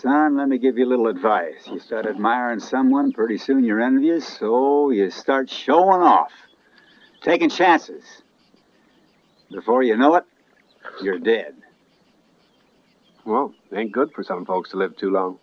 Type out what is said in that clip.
Son, let me give you a little advice. You start admiring someone, pretty soon you're envious, so you start showing off, taking chances. Before you know it, you're dead. Well, ain't good for some folks to live too long.